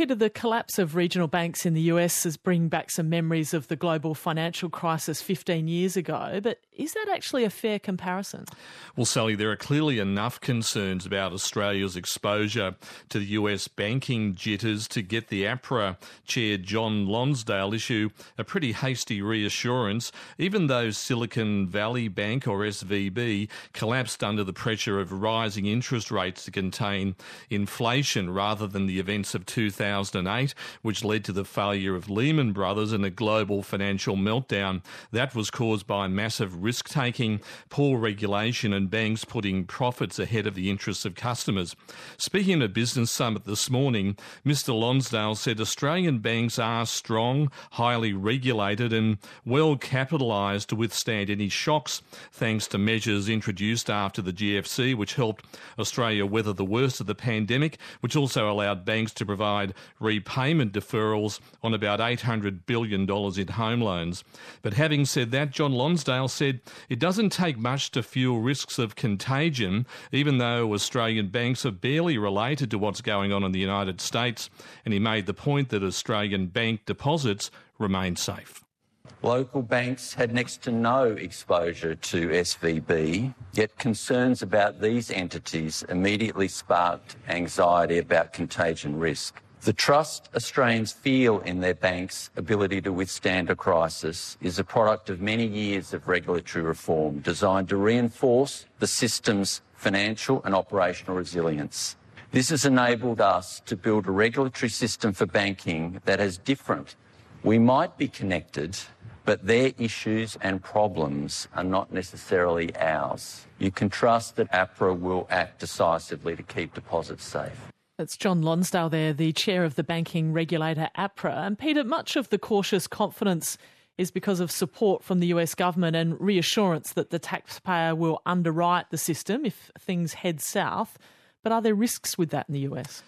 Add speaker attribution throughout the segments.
Speaker 1: Peter, the collapse of regional banks in the US is bringing back some memories of the global financial crisis 15 years ago, but is that actually a fair comparison?
Speaker 2: Well, Sally, there are clearly enough concerns about Australia's exposure to the US banking jitters to get the APRA chair John Lonsdale issue a pretty hasty reassurance, even though Silicon Valley Bank or SVB collapsed under the pressure of rising interest rates to contain inflation rather than the events of 2008, which led to the failure of Lehman Brothers and a global financial meltdown. That was caused by massive risk taking, poor regulation, and banks putting profits ahead of the interests of customers. Speaking at a business summit this morning, Mr. Lonsdale said Australian banks are strong, highly regulated, and well capitalised to withstand any shocks, thanks to measures introduced after the GFC, which helped Australia weather the worst of the pandemic, which also allowed banks to provide repayment deferrals on about $800 billion in home loans. But having said that, John Lonsdale said it doesn't take much to fuel risks of contagion, even though Australian banks are barely related to what's going on in the United States. And he made the point that Australian bank deposits remain safe.
Speaker 3: Local banks had next to no exposure to SVB, yet concerns about these entities immediately sparked anxiety about contagion risk. The trust Australians feel in their bank's ability to withstand a crisis is a product of many years of regulatory reform designed to reinforce the system's financial and operational resilience. This has enabled us to build a regulatory system for banking that is different. We might be connected, but their issues and problems are not necessarily ours. You can trust that APRA will act decisively to keep deposits safe.
Speaker 1: That's John Lonsdale there, the chair of the banking regulator APRA. And Peter, much of the cautious confidence is because of support from the US government and reassurance that the taxpayer will underwrite the system if things head south. But are there risks with that in the US?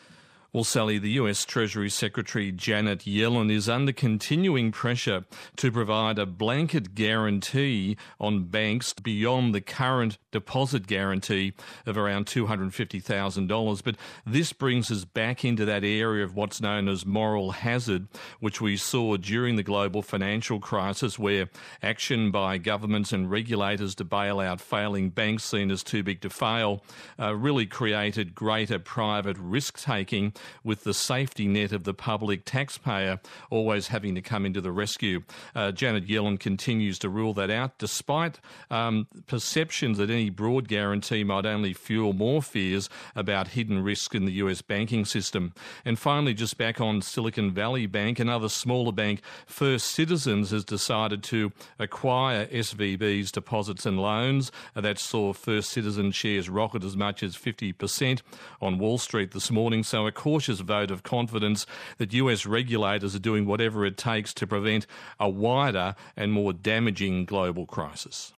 Speaker 2: Well, Sally, the US Treasury Secretary Janet Yellen is under continuing pressure to provide a blanket guarantee on banks beyond the current deposit guarantee of around $250,000. But this brings us back into that area of what's known as moral hazard, which we saw during the global financial crisis, where action by governments and regulators to bail out failing banks seen as too big to fail uh, really created greater private risk taking with the safety net of the public taxpayer always having to come into the rescue. Uh, Janet Yellen continues to rule that out, despite um, perceptions that any broad guarantee might only fuel more fears about hidden risk in the US banking system. And finally, just back on Silicon Valley Bank, another smaller bank, First Citizens, has decided to acquire SVB's deposits and loans. Uh, that saw First Citizen shares rocket as much as 50% on Wall Street this morning. So, a cautious vote of confidence that US regulators are doing whatever it takes to prevent a wider and more damaging global crisis.